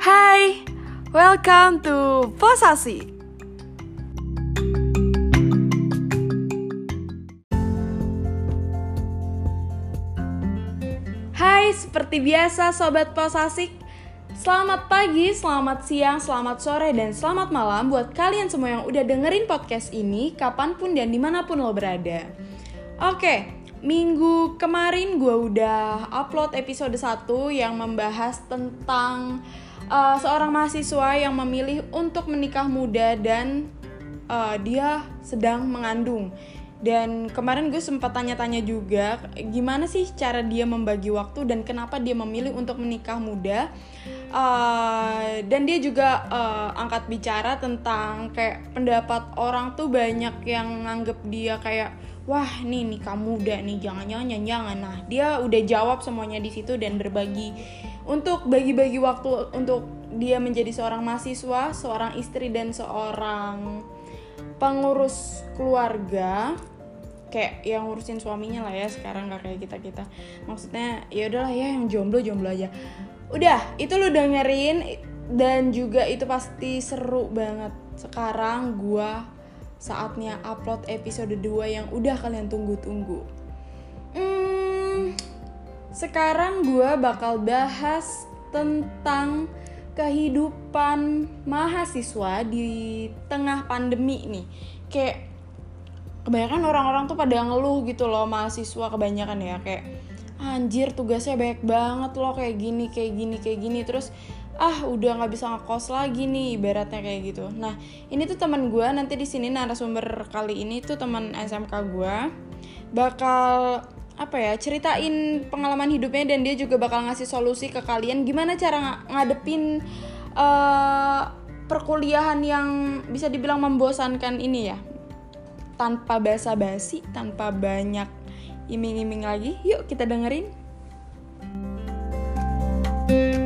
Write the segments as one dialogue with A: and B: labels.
A: Hai, welcome to Posasi. Hai, seperti biasa Sobat Posasik Selamat pagi, selamat siang, selamat sore, dan selamat malam buat kalian semua yang udah dengerin podcast ini kapan pun dan di mana pun lo berada Oke, minggu kemarin gue udah upload episode 1 yang membahas tentang uh, seorang mahasiswa yang memilih untuk menikah muda dan uh, dia sedang mengandung. Dan kemarin gue sempat tanya-tanya juga gimana sih cara dia membagi waktu dan kenapa dia memilih untuk menikah muda? Uh, dan dia juga uh, angkat bicara tentang kayak pendapat orang tuh banyak yang nganggep dia kayak wah nih nikah muda nih jangan jangan jangan nah dia udah jawab semuanya di situ dan berbagi untuk bagi-bagi waktu untuk dia menjadi seorang mahasiswa seorang istri dan seorang pengurus keluarga kayak yang ngurusin suaminya lah ya sekarang gak kayak kita kita maksudnya ya udahlah ya yang jomblo jomblo aja. Udah itu lu dengerin dan juga itu pasti seru banget. Sekarang gua saatnya upload episode 2 yang udah kalian tunggu-tunggu sekarang gua bakal bahas tentang kehidupan mahasiswa di tengah pandemi nih. Kayak kebanyakan orang-orang tuh pada ngeluh gitu loh mahasiswa kebanyakan ya. Kayak anjir tugasnya banyak banget loh kayak gini kayak gini kayak gini. Terus ah udah nggak bisa ngekos lagi nih ibaratnya kayak gitu. Nah ini tuh teman gue nanti di sini narasumber kali ini tuh teman SMK gue bakal apa ya ceritain pengalaman hidupnya dan dia juga bakal ngasih solusi ke kalian gimana cara ngadepin uh, perkuliahan yang bisa dibilang membosankan ini ya tanpa basa-basi, tanpa banyak iming-iming lagi. Yuk kita dengerin. Nih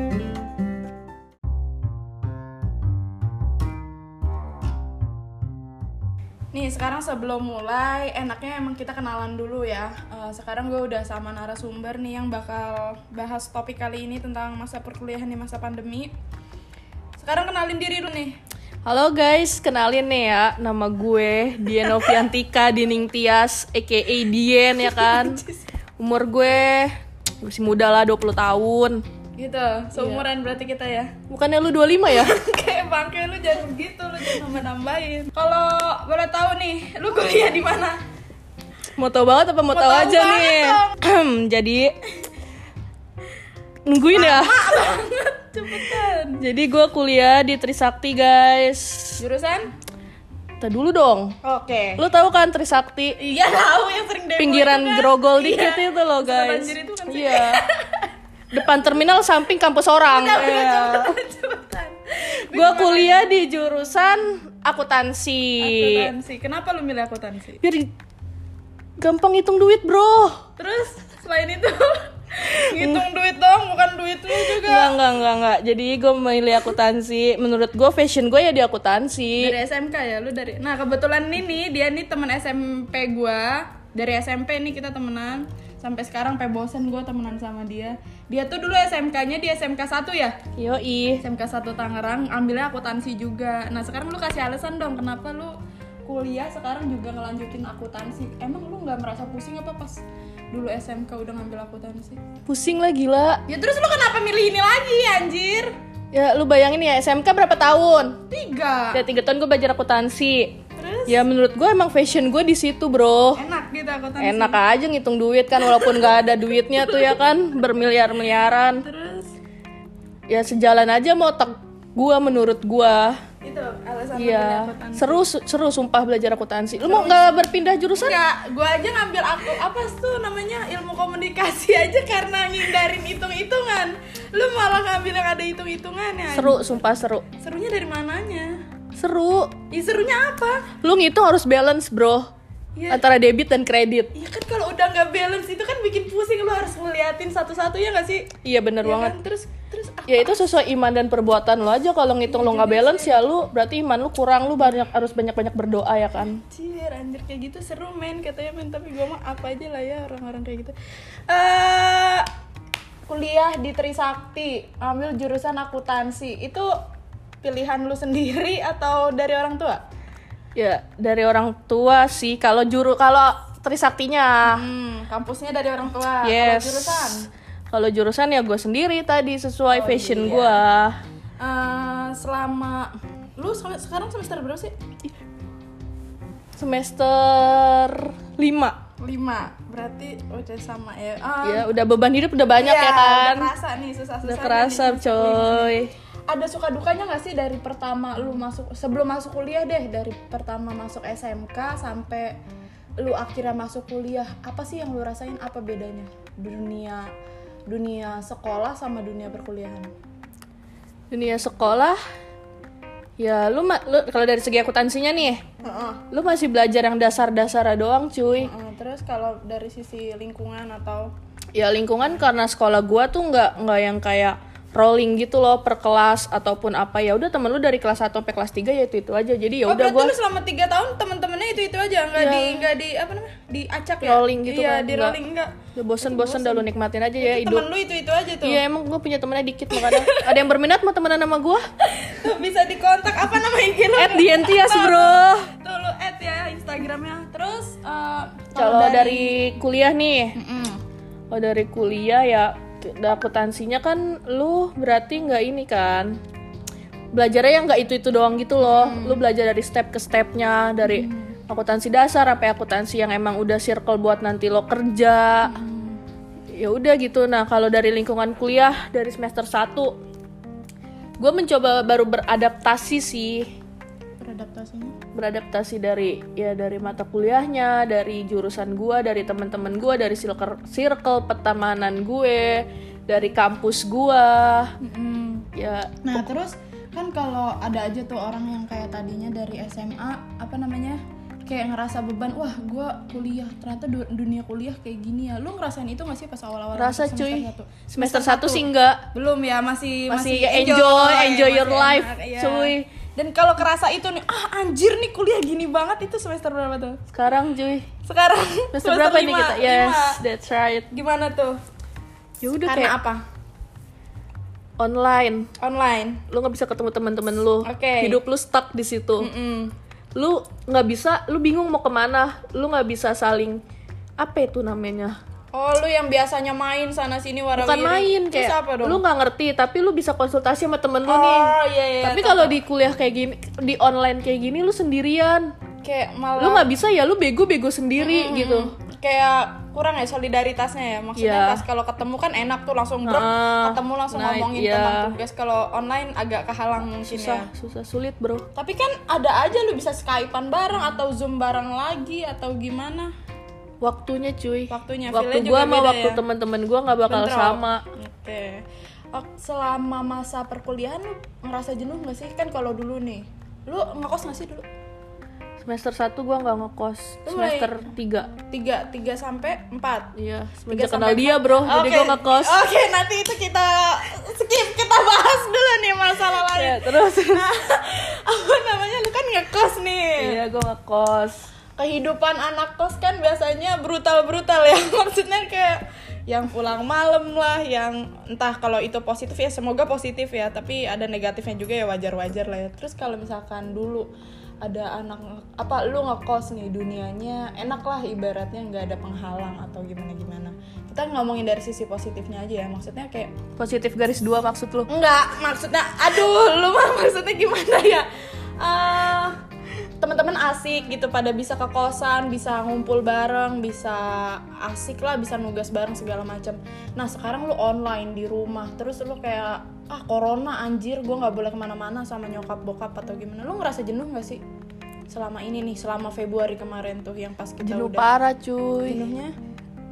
A: sekarang sebelum mulai enaknya emang kita kenalan dulu ya. Uh, sekarang gue udah sama narasumber nih yang bakal bahas topik kali ini tentang masa perkuliahan di masa pandemi. Sekarang kenalin diri dulu nih.
B: Halo guys, kenalin nih ya Nama gue Dian Noviantika Dining Tias A.K.A. Dian ya kan Umur gue masih muda lah 20 tahun
A: Gitu, seumuran yeah. berarti kita ya
B: Bukannya lu 25 ya?
A: Bangke lu jangan begitu, lu jangan nambah-nambahin. Kalau boleh tahu nih, lu kuliah di mana?
B: Mau tahu banget apa mau, mau tahu aja nih? Jadi nungguin ya.
A: Cepetan.
B: Jadi gue kuliah di Trisakti guys.
A: Jurusan?
B: Kita dulu dong.
A: Oke. Okay.
B: lu tahu kan Trisakti?
A: Iya tahu yang sering demo
B: pinggiran
A: kan?
B: grogol iya. dikit itu loh guys.
A: itu kan
B: iya. Depan terminal samping kampus orang.
A: Udah,
B: iya. Gue kuliah di jurusan akuntansi.
A: Akuntansi. Kenapa lu milih akuntansi?
B: Biar gampang hitung duit bro.
A: Terus selain itu? Ngitung duit dong bukan duit lu juga.
B: Enggak enggak enggak enggak jadi gue memilih akuntansi. Menurut gue fashion gue ya di akuntansi.
A: Dari SMK ya lu dari nah kebetulan ini dia nih teman SMP gue dari SMP nih kita temenan sampai sekarang pe bosen gue temenan sama dia. Dia tuh dulu SMK-nya di SMK 1 ya?
B: Yoi.
A: SMK 1 Tangerang ambilnya akuntansi juga. Nah sekarang lu kasih alasan dong kenapa lu kuliah sekarang juga ngelanjutin akuntansi? Emang lu nggak merasa pusing apa pas dulu SMK udah ngambil akuntansi?
B: Pusing lah gila.
A: Ya terus lu kenapa milih ini lagi anjir?
B: Ya lu bayangin ya SMK berapa tahun?
A: Tiga.
B: Ya tiga tahun gue belajar akuntansi Terus? Ya menurut gue emang fashion gue di situ bro.
A: Enak gitu akuntansi.
B: Enak aja ngitung duit kan walaupun gak ada duitnya tuh ya kan bermiliar miliaran.
A: Terus?
B: Ya sejalan aja mau otak gue menurut gue
A: itu alasan
B: iya seru seru sumpah belajar akuntansi lu mau nggak berpindah jurusan
A: nggak gue aja ngambil aku apa tuh namanya ilmu komunikasi aja karena ngindarin hitung hitungan lu malah ngambil yang ada hitung hitungannya
B: seru sumpah seru
A: serunya dari mananya
B: seru
A: ya, serunya apa
B: lu ngitung harus balance bro ya. antara debit dan kredit.
A: Iya kan kalau udah nggak balance itu kan bikin pusing lo harus ngeliatin satu-satu ya nggak sih?
B: Iya bener ya banget.
A: Kan? Terus terus
B: apa? Ya itu sesuai iman dan perbuatan lo aja kalau ngitung ya, lo nggak balance ya lo berarti iman lo kurang lo banyak harus banyak-banyak berdoa ya kan?
A: Anjir, anjir kayak gitu seru men katanya men tapi gue mah apa aja lah ya orang-orang kayak gitu. Eh uh, kuliah di Trisakti, ambil jurusan akuntansi. Itu pilihan lu sendiri atau dari orang tua?
B: Ya dari orang tua sih. Kalau juru kalau Trisaktinya.
A: Hmm, kampusnya dari orang tua. Kalau
B: Yes.
A: jurusan
B: Kalau jurusan ya gue sendiri tadi sesuai
A: Oh,
B: fashion
A: iya.
B: gua.
A: eh, selama lu sekarang semester berapa sih?
B: Semester 5
A: 5. Berarti udah sama ya. Ah,
B: Ya udah beban hidup udah banyak
A: iya,
B: ya kan.
A: Udah kerasa nih susah-susah.
B: Udah kerasa coy.
A: Ada suka dukanya gak sih dari pertama lu masuk sebelum masuk kuliah deh dari pertama masuk SMK sampai lu akhirnya masuk kuliah apa sih yang lu rasain? Apa bedanya dunia dunia sekolah sama dunia perkuliahan?
B: Dunia sekolah ya lu, lu kalau dari segi akuntansinya nih
A: Heeh.
B: lu masih belajar yang dasar-dasar doang cuy.
A: Heeh, terus kalau dari sisi lingkungan atau?
B: Ya lingkungan karena sekolah gua tuh nggak nggak yang kayak rolling gitu loh per kelas ataupun apa. Ya udah temen lu dari kelas 1 sampai kelas 3 ya itu itu aja. Jadi ya
A: Oh,
B: udah
A: berarti
B: gua
A: lu selama tiga tahun temen-temennya itu itu aja? Nggak di nggak di apa namanya? Diacak ya?
B: Rolling gitu
A: iya
B: kan,
A: di
B: nggak.
A: rolling enggak
B: udah bosen-bosen dah lu nikmatin aja ya hidup.
A: temen lu itu itu aja tuh.
B: Iya emang gua punya temennya dikit makanya. Ada yang berminat mau temenan sama gua?
A: Bisa dikontak apa nama IG lu
B: at Dientias bro.
A: tuh lu add ya instagramnya. Terus eh,
B: kalau dari kuliah nih.
A: Mm-mm.
B: kalau dari kuliah ya akuntansinya kan lu berarti nggak ini kan belajarnya yang nggak itu itu doang gitu loh. Lu belajar dari step ke stepnya dari akuntansi dasar sampai akuntansi yang emang udah circle buat nanti lo kerja. Ya udah gitu. Nah kalau dari lingkungan kuliah dari semester 1 gue mencoba baru beradaptasi sih
A: beradaptasinya
B: beradaptasi dari ya dari mata kuliahnya, dari jurusan gua, dari teman-teman gua, dari circle circle pertemanan gue, dari kampus gua. Ya,
A: nah terus kan kalau ada aja tuh orang yang kayak tadinya dari SMA apa namanya kayak ngerasa beban wah gua kuliah ternyata du- dunia kuliah kayak gini ya lu ngerasain itu gak sih pas awal-awal
B: rasa
A: masuk
B: cuy.
A: satu?
B: Semester 1 sih enggak.
A: belum ya masih
B: Masih enjoy, enjoy your
A: masih
B: life,
A: enak, iya.
B: cuy.
A: Dan kalau kerasa itu nih ah anjir nih kuliah gini banget itu semester berapa tuh
B: Sekarang cuy.
A: sekarang
B: Semester berapa nih
A: lima,
B: kita? Yes,
A: lima.
B: that's right.
A: gimana tuh
B: Ya udah
A: karena
B: kayak
A: apa
B: online.
A: online
B: Lu nggak bisa ketemu teman-teman lu.
A: Oke.
B: Hidup lu stuck di situ.
A: Mm-mm.
B: Lu nggak bisa, lu bingung mau ke mana. Lu nggak bisa saling apa itu namanya?
A: Oh lu yang biasanya main sana sini warawiri.
B: Bukan main
A: Terus
B: kayak
A: apa dong?
B: lu nggak ngerti tapi lu bisa konsultasi sama temen lu
A: oh
B: nih.
A: iya iya
B: tapi kalau di kuliah kayak gini di online kayak gini lu sendirian.
A: Kayak malah
B: lu nggak bisa ya lu bego bego sendiri gitu.
A: Kayak kurang ya solidaritasnya ya. Maksudnya
B: Iya.
A: pas kalau ketemu kan enak tuh langsung bro
B: Ah,
A: ketemu langsung
B: nah,
A: ngomongin
B: iya.
A: tentang tugas. Kalau online agak kehalang mungkin
B: susah
A: ya
B: susah sulit bro.
A: Tapi kan ada aja lu bisa skypean bareng atau zoom bareng lagi atau gimana
B: waktunya cuy.
A: Waktunya
B: waktu
A: juga
B: sama
A: beda
B: waktu
A: ya.
B: temen-temen gua nggak bakal
A: Bentrok.
B: sama.
A: Oke. Oh, selama masa perkuliahan lu ngerasa jenuh gak sih? Kan kalau dulu nih lu ngekos gak sih dulu?
B: Semester 1 gua nggak ngekos. Semester 3
A: tiga. tiga sampai empat?
B: Iya
A: Tiga
B: semenjak kenal dia bro. Jadi
A: Oke.
B: gua ngekos
A: Oke, nanti itu kita skip. Kita bahas dulu nih masalah lain.
B: ya terus.
A: Nah, apa namanya? Lu kan ngekos nih.
B: iya gua ngekos
A: Kehidupan anak kos kan biasanya brutal-brutal ya. Maksudnya kayak yang pulang malam lah, yang entah kalau itu positif ya semoga positif ya, tapi ada negatifnya juga ya wajar-wajar lah ya. Terus kalau misalkan dulu ada anak apa lu ngekos nih dunianya enak lah ibaratnya nggak ada penghalang atau gimana gimana kita ngomongin dari sisi positifnya aja ya maksudnya kayak
B: positif garis dua maksud lu
A: Enggak, maksudnya aduh, lu mah maksudnya gimana ya? Eh, teman-teman asik gitu pada bisa ke kosan, bisa ngumpul bareng, bisa asik lah, bisa nugas bareng segala macam. Nah, sekarang lu online di rumah, terus lu kayak ah corona anjir, gue nggak boleh ke mana-mana sama nyokap bokap atau gimana. Lu ngerasa jenuh gak sih? Selama ini nih, selama Februari kemarin tuh yang pas kita
B: jenuh
A: udah
B: parah cuy
A: jenuhnya.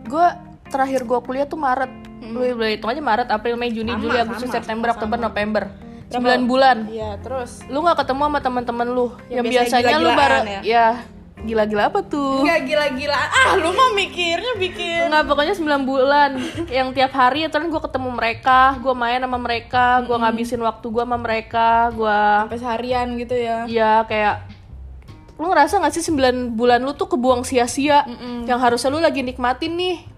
B: gue terakhir gue kuliah tuh Maret lu boleh hitung aja Maret April Mei Juni
A: Sama,
B: Juli Agustus
A: sama,
B: September
A: sama,
B: Oktober. November? 9 bulan.
A: Iya, terus.
B: Lu nggak ketemu sama teman-teman lu? Yang,
A: biasanya
B: biasanya lu
A: gila-gilaan
B: bareng
A: ya?
B: ya gila-gila apa tuh?
A: Enggak gila-gila. Ah, lu mah mikirnya bikin
B: Enggak, pokoknya 9 bulan. Yang tiap hari ya terus gue ketemu mereka. Gue main sama mereka. Gue ngabisin waktu gue sama mereka. Gue
A: sampai seharian gitu ya.
B: ya kayak lu ngerasa gak sih 9 bulan lu tuh kebuang sia-sia? Yang harusnya lu lagi nikmatin nih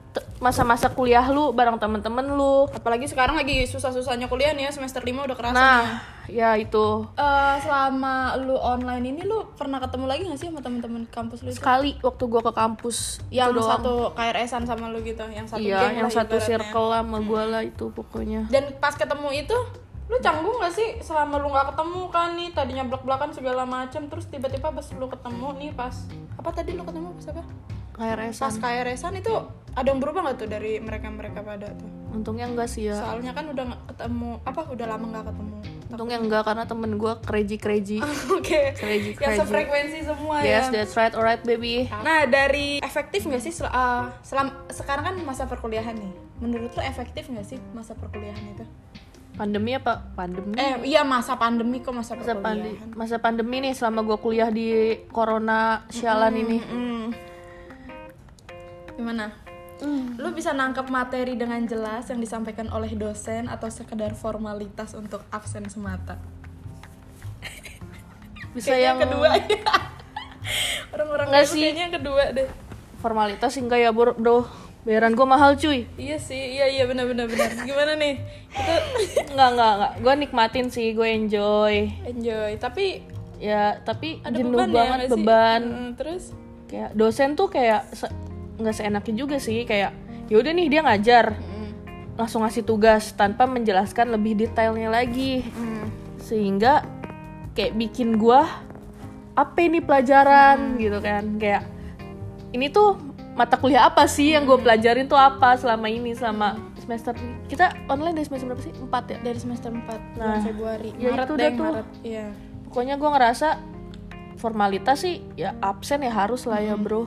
B: masa-masa kuliah lu bareng temen-temen lu
A: apalagi sekarang lagi susah-susahnya kuliah nih ya semester 5 udah kerasa nih ya.
B: nah ya itu
A: Eh, selama lu online ini lu pernah ketemu lagi gak sih sama temen-temen kampus lu itu?
B: sekali waktu gua ke kampus
A: yang
B: itu doang.
A: satu KRS-an sama lu gitu, yang satu
B: iya yang
A: lah
B: satu
A: ibaratnya.
B: circle sama gua lah itu pokoknya
A: Dan pas ketemu itu, lu canggung gak sih selama lu nggak ketemu kan nih tadinya belak-belakan segala macam terus tiba-tiba pas lu ketemu nih pas apa tadi lu ketemu pas apa?
B: KRS
A: Pas KRS-an itu ada yang berubah nggak tuh dari mereka-mereka pada tuh?
B: untungnya enggak sih ya
A: Soalnya kan udah nggak ketemu apa udah lama nggak ketemu.
B: untungnya enggak karena temen gua crazy crazy
A: Oke.
B: Crazy,
A: Yang
B: crazy.
A: sefrekuensi semua
B: yes
A: ya.
B: that's right alright baby
A: Nah, dari efektif nggak sih sel- uh, selam sekarang kan masa perkuliahan nih. Menurut lo efektif nggak sih masa perkuliahan itu?
B: pandemi apa pandemi
A: Eh, iya masa pandemi kok masa,
B: masa pandi
A: perkuliahan.
B: masa pandemi nih selama gua kuliah di corona sialan ini
A: Mm. Gimana? Lu bisa nangkep materi dengan jelas yang disampaikan oleh dosen atau sekedar formalitas untuk absen semata?
B: bisa yang
A: kedua ya. Orang-orang
B: Nggak sih.
A: yang kedua deh.
B: formalitas enggak ya bro, bro. bayaran gua mahal cuy
A: Iya sih, iya iya benar benar benar. Gimana nih? Kita
B: enggak enggak enggak gue nikmatin sih gue enjoy
A: enjoy, tapi
B: ya tapi
A: ada
B: jenuh
A: beban ya
B: banget
A: nggak sih?
B: beban
A: Mm, terus
B: kayak dosen tuh kayak nggak seenaknya juga sih kayak yaudah nih dia ngajar.
A: Mm,
B: langsung ngasih tugas tanpa menjelaskan lebih detailnya lagi.
A: Mm.
B: sehingga kayak bikin gua apa ini pelajaran? Gitu kan. Kayak ini tuh mata kuliah apa sih? Yang gue pelajarin tuh apa selama ini selama semester kita online dari semester berapa sih? Empat ya
A: dari semester 4 bulan
B: Nah,
A: Februari.
B: ya
A: Maret
B: itu
A: deh
B: udah tuh.
A: Maret iya.
B: Pokoknya gue ngerasa formalitas sih ya absen ya harus lah ya bro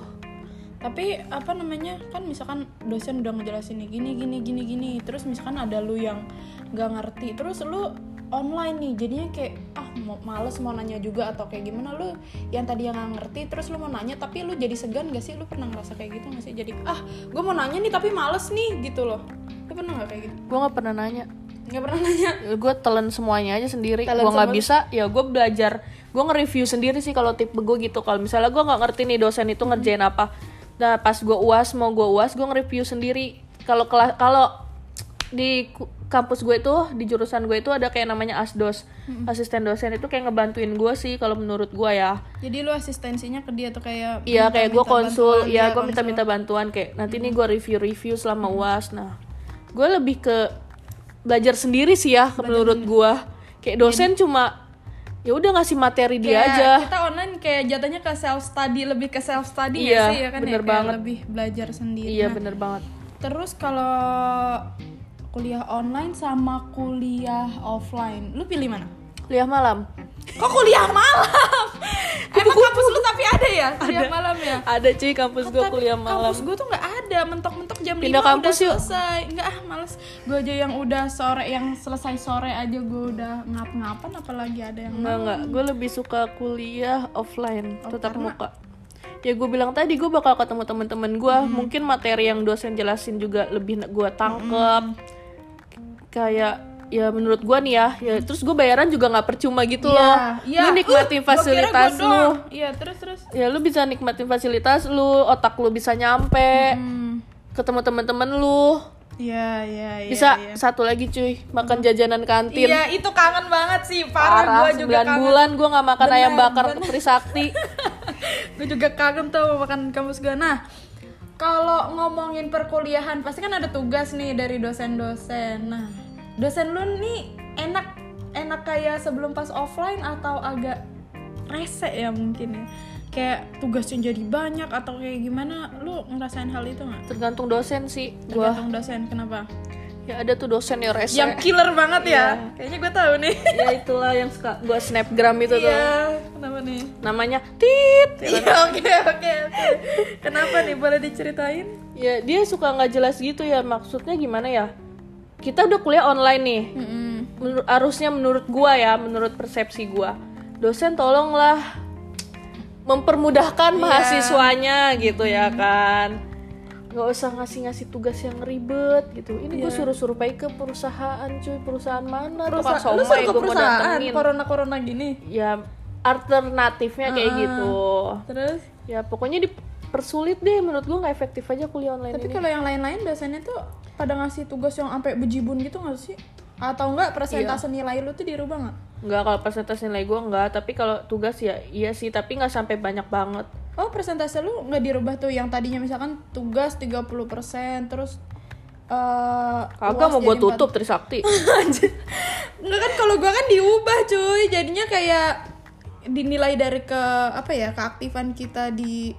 A: tapi apa namanya kan misalkan dosen udah ngejelasin nih gini gini gini gini terus misalkan ada lu yang nggak ngerti terus lu online nih jadinya kayak ah mau males mau nanya juga atau kayak gimana lu yang tadi yang nggak ngerti terus lu mau nanya tapi lu jadi segan gak sih? Lu pernah ngerasa kayak gitu gak sih? Jadi ah gue mau nanya nih tapi males nih gitu loh. Lu pernah nggak kayak gitu?
B: Gue nggak pernah nanya.
A: Nggak pernah nanya?
B: Gue telan semuanya aja sendiri. Gue nggak bisa ya gue belajar. Gue nge-review sendiri sih kalau tipe gue gitu. Kalau misalnya gue nggak ngerti nih dosen itu ngerjain apa nah pas gue uas mau gue uas gue nge-review sendiri. Kalau kelas kalau di kampus gue itu di jurusan gue itu ada kayak namanya asdos. Asisten dosen itu kayak ngebantuin gue sih kalau menurut gue ya.
A: Jadi lu asistensinya ke dia tuh kayak
B: Iya kayak gue konsul, ya
A: dia
B: gue minta-minta bantuan. Kayak nanti nih gue review-review selama uas. Nah, gue lebih ke belajar sendiri sih ya menurut gue. Kayak dosen cuma ya udah ngasih materi dia
A: Kayak
B: aja.
A: kita online kayak jatuhnya ke self study lebih ke self study
B: Iya,
A: sih ya kan
B: bener
A: ya
B: banget.
A: lebih belajar sendiri
B: Iya
A: Nah,
B: bener banget.
A: terus kalau kuliah online sama kuliah offline lu pilih mana
B: Kuliah malam.
A: Kok kuliah malam emang kampus lu tapi ada ya kuliah malam ya
B: Ada cuy kampus gue kuliah malam.
A: Kampus gue tuh nggak ada, mentok-mentok jam
B: Pindah
A: 5
B: kampus
A: udah
B: yuk.
A: selesai. Nggak ah, males. Gue aja yang udah sore, yang selesai sore aja gue udah ngap-ngapan, apalagi ada yang
B: Enggak enggak, gue lebih suka kuliah offline,
A: Oh,
B: tetap
A: karena-
B: muka. Ya gue bilang tadi gue bakal ketemu teman-teman gue,
A: Hmm.
B: mungkin materi yang dosen jelasin juga lebih gue tangkep.
A: Hmm.
B: Kayak ya menurut gue nih ya, ya terus gue bayaran juga nggak percuma gitu
A: Iya,
B: loh.
A: iya.
B: Lu nikmatin
A: Uh, gua
B: fasilitas
A: gua
B: lu.
A: Iya, terus terus.
B: Ya lu bisa nikmatin fasilitas lu, otak lu bisa nyampe,
A: Hmm.
B: ketemu teman-teman lu.
A: Iya, iya, iya.
B: Bisa
A: iya.
B: satu lagi cuy, makan jajanan kantin.
A: Iya, itu kangen banget sih. Parah,
B: Parah,
A: gue juga
B: 9
A: kangen.
B: bulan gue nggak makan
A: Bener,
B: ayam bakar
A: bener.
B: Trisakti.
A: gue juga kangen tuh makan kampus gue. Nah, kalau ngomongin perkuliahan, pasti kan ada tugas nih dari dosen-dosen. Nah, dosen lu nih enak enak kayak sebelum pas offline atau agak rese ya mungkin ya. Kayak tugasnya jadi banyak atau kayak gimana? Lu ngerasain hal itu nggak?
B: Tergantung dosen sih. Gua
A: Tergantung dosen, kenapa?
B: ya ada tuh dosen yang rese.
A: Yang killer banget ya. Kayaknya gue tahu nih.
B: ya itulah yang suka gua snapgram itu tuh.
A: Iya, kenapa nih?
B: Namanya Tit.
A: Iya, oke, oke, oke. Kenapa nih? Boleh diceritain?
B: Ya dia suka nggak jelas gitu ya. Maksudnya gimana ya? Kita udah kuliah online nih. Menur- harusnya menurut gua ya, menurut persepsi gua. Dosen tolonglah mempermudahkan mahasiswanya gitu ya kan. Gak usah ngasih-ngasih tugas yang ribet gitu. Ini gue suruh-suruh pergi ke perusahaan cuy. Perusahaan mana? Tukang
A: Perusahaan, lu
B: somai
A: suruh ke
B: gue mau
A: perusahaan
B: datengin.
A: corona-corona gini.
B: ya alternatifnya kayak gitu
A: Terus?
B: ya pokoknya di persulit deh menurut gue nggak efektif aja kuliah online
A: Tapi
B: ini.
A: kalau yang lain-lain dosennya tuh pada ngasih tugas yang sampai bejibun gitu nggak sih? Atau enggak presentase nilai lu tuh dirubah nggak?
B: nggak kalau persentase nilai gue nggak. Tapi kalau tugas ya iya sih. Tapi nggak sampai banyak banget.
A: Oh presentase lu nggak dirubah tuh yang tadinya misalkan tugas 30% terus eh
B: kagak mau gue tutup Trisakti.
A: Enggak kan kalau gua kan diubah cuy. Jadinya kayak dinilai dari ke apa ya keaktifan kita di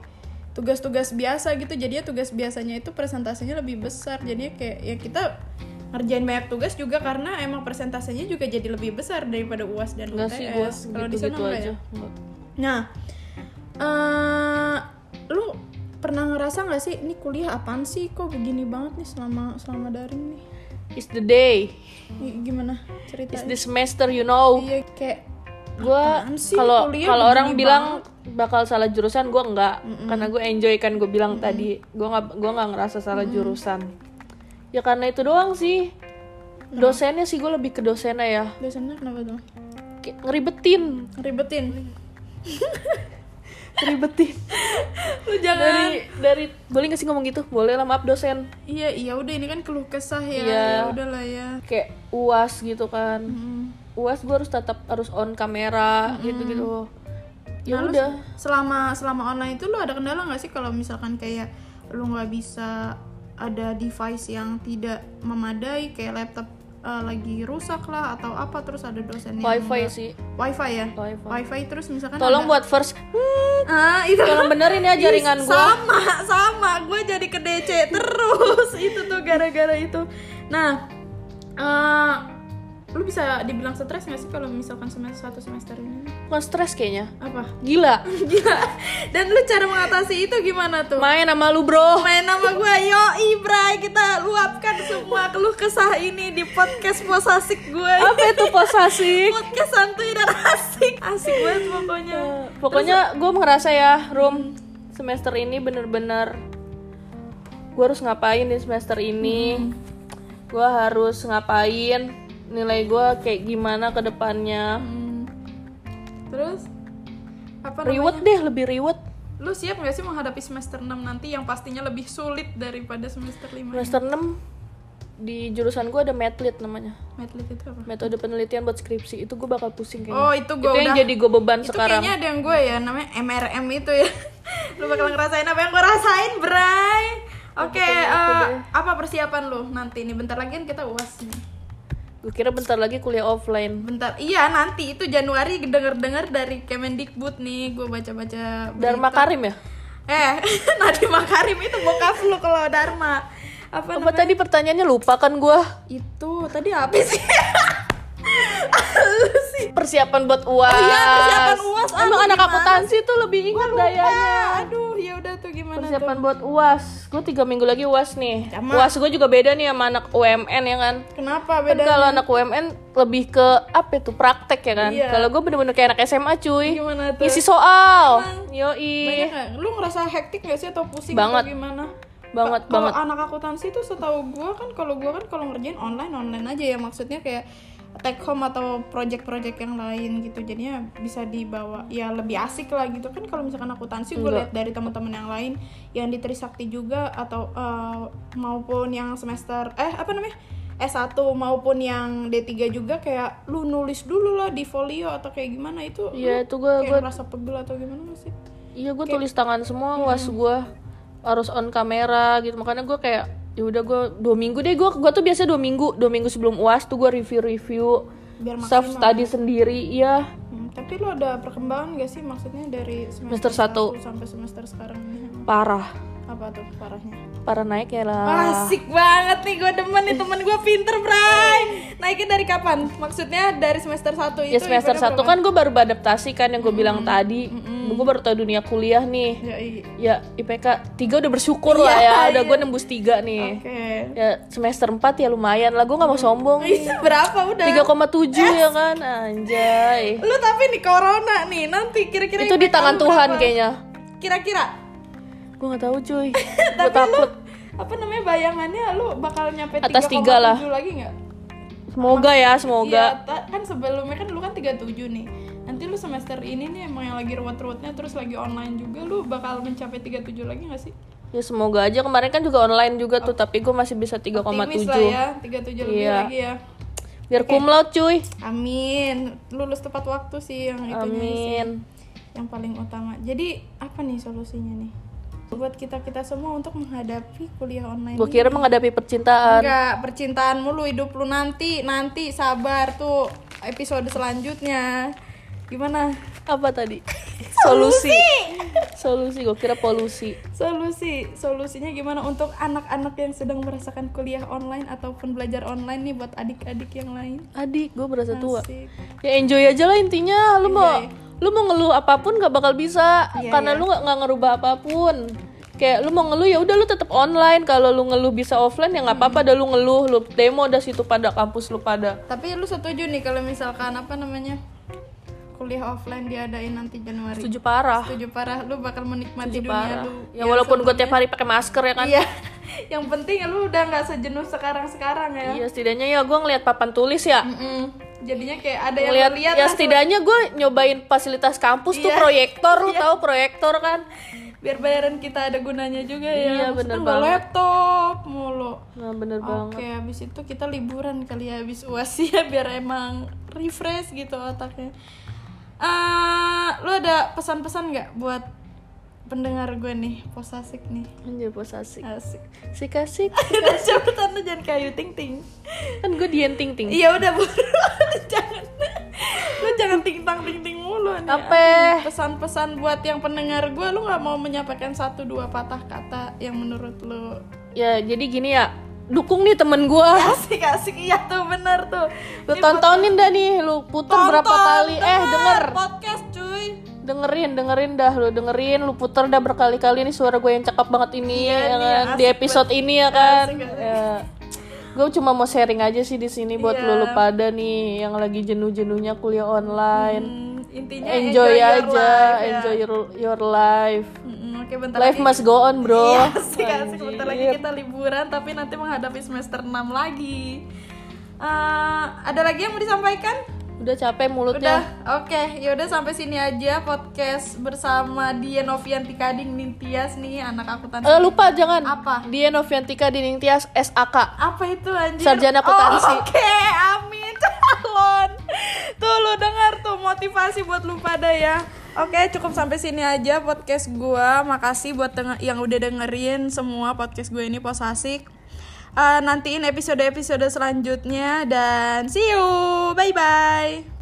A: tugas-tugas biasa gitu. Jadinya tugas biasanya itu presentasinya lebih besar. Jadinya kayak ya kita ngerjain banyak tugas juga karena emang presentasinya juga jadi lebih besar daripada uas dan
B: nggak
A: UTS kalau di sana enggak
B: aja
A: ya? nah eh lu pernah ngerasa nggak sih ini kuliah apaan sih? Kok begini banget nih selama selama daring nih?
B: It's the day.
A: Gi- gimana
B: it's
A: ceritanya
B: the semester you know.
A: Iya kayak
B: gue kalau kalau orang bilang bakal salah jurusan gue enggak. Karena gue enjoy kan gue bilang tadi. Gue nggak gue nggak ngerasa salah jurusan. Ya karena itu doang sih. Dosennya sih gue lebih ke dosennya ya.
A: Dosennya kenapa tuh?
B: Ngeribetin.
A: Ribetin
B: ngeribetin.
A: Lu jangan.
B: Dari dari boleh nggak sih ngomong gitu? Boleh lah maaf dosen.
A: Iya iya udah ini kan keluh kesah ya.
B: Iya.
A: ya udahlah ya.
B: Kayak uas gitu kan.
A: Hmm.
B: uas gue harus tetap harus on kamera gitu gitu ya
A: Nah, lu
B: udah.
A: Selama selama online itu lu ada kendala nggak sih kalau misalkan kayak lu nggak bisa ada device yang tidak memadai kayak laptop eh, lagi rusak lah atau apa terus ada dosen yang
B: wifi
A: nggak-
B: sih.
A: Wifi ya?
B: Wifi.
A: wifi terus misalkan
B: tolong
A: ada-
B: buat first. Hmm,
A: ah itu.
B: Tolong benerin ya jaringan gue
A: sama sama. Gue jadi ke DC terus. Itu tuh gara-gara itu. Nah eh, lu bisa dibilang stres gak sih kalau misalkan semester satu semester ini?
B: Bukan stres kayaknya.
A: Apa?
B: Gila.
A: Gila. Dan lu cara mengatasi itu gimana tuh?
B: Main sama lu bro.
A: Main nama gue yo Ibrai kita luapkan semua keluh kesah ini di podcast posasik gue
B: apa itu posasik
A: podcast santuy dan asik. Asik banget pokoknya.
B: Pokoknya gue merasa ya room semester ini bener-bener gue harus ngapain di semester ini? Gue harus ngapain nilai gue kayak gimana ke depannya.
A: Hmm. terus apa namanya?
B: Riwet deh lebih riwet
A: Lu siap gak sih menghadapi semester 6 nanti yang pastinya lebih sulit daripada semester 5?
B: semester 6 di jurusan gue ada medlit namanya.
A: Medlit itu apa?
B: metode penelitian buat skripsi. Itu gue bakal pusing kayaknya.
A: Oh, itu gue
B: yang
A: udah
B: jadi gue beban
A: Itu
B: sekarang.
A: kayaknya ada yang gue ya, namanya MRM itu ya. Lu bakal ngerasain apa yang gue rasain, Bray? Oke, eh, apa persiapan lu nanti? Nih? Bentar lagi kan kita uas nih
B: gue kira bentar lagi kuliah offline.
A: Bentar, iya nanti. Itu Januari denger-dengar dari Kemendikbud nih. Gue baca-baca
B: Dharma. Karim ya?
A: Eh, Nadiem Makarim itu bokap lu kalau Dharma. Apa
B: apa tadi pertanyaannya? Lupa kan gue
A: Itu tadi apa sih? Sih.
B: persiapan buat uas.
A: Oh iya, persiapan UAS.
B: emang anak akuntansi tuh lebih ingat dayanya
A: aduh, gimana
B: persiapan
A: tuh?
B: buat uas gue tiga minggu lagi uas nih
A: Sama.
B: uas gue juga beda nih sama anak UMN ya kan
A: Kenapa
B: kan
A: beda?
B: kalau anak UMN lebih ke apa itu praktek ya kan
A: Iya.
B: kalau gue bener-bener kayak anak SMA cuy
A: Gimana tuh?
B: ngisi soal yoi
A: nggak? Lu ngerasa hektik gak sih atau pusing
B: Banget.
A: atau gimana?
B: banget
A: Kalau
B: banget
A: anak akuntansi tuh setahu gua kan kalau gua kan kalau ngerjain online online aja ya maksudnya kayak take home atau project-project yang lain gitu. Jadinya bisa dibawa ya lebih asik lah gitu. Kan kalau misalkan akuntansi gue lihat dari teman-teman yang lain yang di Trisakti juga atau eh, maupun yang semester eh apa namanya S1 maupun yang D3 juga kayak lu nulis dulu lah di folio atau kayak gimana. Itu
B: Iya, itu
A: kayak
B: gua-
A: merasa pegel atau gimana sih?
B: Iya gue tulis tangan semua uas gue harus on kamera gitu. Makanya gue kayak ya udah gue dua minggu deh gue gue tuh biasa dua minggu dua minggu sebelum uas tuh gue review review self study sendiri iya.
A: Hmm, tapi lo ada perkembangan gak sih? Maksudnya dari
B: Semester
A: semester,
B: satu.
A: satu sampai semester sekarang
B: parah
A: Apa tuh parahnya?
B: parah naik ya lah
A: Asik banget nih, gue demen nih temen gue pinter, Bray. Naiknya dari kapan? Maksudnya dari semester 1 itu
B: ya semester
A: IPK
B: satu
A: berapa?
B: kan gue baru beradaptasi kan yang gue bilang tadi gue baru tahu dunia kuliah nih
A: Ya, iya.
B: ya IPK 3 udah bersyukur lah ya udah gue nembus 3 nih
A: Oke.
B: ya semester 4 ya lumayan lah gue nggak mau sombong
A: berapa udah?
B: 3,7 ya kan anjay
A: Lu tapi nih corona nih, nanti kira-kira
B: itu di tangan Tuhan
A: berapa?
B: kayaknya
A: Kira-kira
B: gue nggak tahu cuy gue
A: Tapi
B: takut
A: lu apa namanya bayangannya lu bakal nyampe
B: Atas
A: 3,7
B: tiga lah.
A: lagi nggak?
B: semoga ya
A: Iya,
B: semoga
A: ta- kan sebelumnya kan lu kan 37 nih. nanti lu semester ini nih emang yang lagi ruwet-ruwetnya terus lagi online juga lu bakal mencapai 37 lagi gak sih?
B: Ya semoga aja kemarin kan juga online juga tuh tapi gue masih bisa 3,7
A: Optimis lah ya, 37 lebih
B: Iya.
A: lagi ya.
B: Biar cum laude cuy.
A: Amin. Lulus tepat waktu sih yang itu
B: Amin.
A: yang paling utama. Jadi apa nih solusinya nih? Buat kita kita semua untuk menghadapi kuliah online.
B: Gue
A: ini.
B: kira menghadapi percintaan.
A: Enggak, percintaan mulu hidup lu nanti, nanti sabar tuh episode selanjutnya. Gimana?
B: Apa tadi? Solusi. Solusi. Gue kira polusi.
A: Solusi, solusinya gimana untuk anak-anak yang sedang merasakan kuliah online ataupun belajar online nih buat adik-adik yang lain?
B: Adik, gue berasa tua.
A: Asik.
B: Ya enjoy aja lah intinya. Lu mau. Lu mau ngeluh apa pun gak bakal bisa
A: Iya,
B: karena
A: iya.
B: lu nggak ngerubah apa pun. Kayak lu mau ngeluh ya udah lu tetap online. Kalau lu ngeluh bisa offline ya nggak apa-apa dah lu ngeluh. Lu demo dah situ pada kampus lu pada.
A: Tapi lu setuju nih kalau misalkan apa namanya? Kuliah offline diadain nanti Januari.
B: Setuju parah.
A: Setuju parah, lu bakal menikmati
B: Setuju
A: dunia
B: parah.
A: lu.
B: Ya walaupun gue tiap hari pakai masker ya kan.
A: Iya. Yang penting lu udah nggak sejenuh sekarang-sekarang ya.
B: Iya setidaknya ya gue ngeliat papan tulis ya.
A: Mm-mm. Jadinya kayak ada yang lihat
B: ya setidaknya gue nyobain fasilitas kampus tuh
A: Iya.
B: proyektor lu tahu proyektor kan.
A: biar bayaran kita ada gunanya juga ya.
B: Iya, bener banget.
A: laptop mulu.
B: Nah bener banget.
A: Oke, habis itu kita liburan kali ya habis UAS ya biar emang refresh gitu otaknya. Eh, lu ada pesan-pesan nggak buat pendengar gue nih, posasik nih?
B: Anjir bos asik.
A: Asik.
B: Sik asik.
A: Udah cepetan lu jangan kayu ting ting.
B: Kan gue dienting ting.
A: Iya udah buruan jangan. Lu jangan ting tang ting ting mulu nih.
B: Apa?
A: Pesan-pesan buat yang pendengar gue, lu nggak mau menyampaikan satu dua patah kata yang menurut lu
B: Ya jadi gini ya. Dukung nih temen gue.
A: asik asik iya tuh bener tuh.
B: Lu tontonin dah nih. Lu puter berapa kali. Eh denger.
A: podcast.
B: Dengerin, dengerin dah lu dengerin, lu puter dah berkali-kali nih suara gue yang cakep banget ini
A: Iya
B: ya
A: nih,
B: kan di
A: asik
B: episode ini ya kan.
A: Asik.
B: Ya. Gue cuma mau sharing aja sih di sini buat
A: Iya.
B: lu, pada nih yang lagi jenuh-jenuhnya kuliah online.
A: Hmm, intinya
B: enjoy,
A: your
B: aja,
A: life, ya.
B: enjoy your, your life.
A: Oke bentar
B: Life
A: lagi.
B: must go on, bro.
A: Iya, asik asik bentar lagi kita liburan tapi nanti menghadapi semester 6 lagi. Eh, ada lagi yang mau disampaikan?
B: Udah capek
A: Udah,
B: mulutnya.
A: oke. Yaudah sampai sini aja podcast bersama Dia Novianti Kading Nintias nih anak akuntansi.
B: Eh lupa jangan.
A: Apa?
B: Dia Noviantika Dining Tias SAK.
A: Apa itu anjir?
B: Sarjana akuntansi.
A: Oh, Oke, amin calon. Tuh lu dengar tuh motivasi buat lu pada ya. Oke, cukup sampai sini aja podcast gua. Makasih buat yang udah dengerin semua podcast gue ini posasik. Eh, nantiin episode-episode selanjutnya dan see you. Bye bye.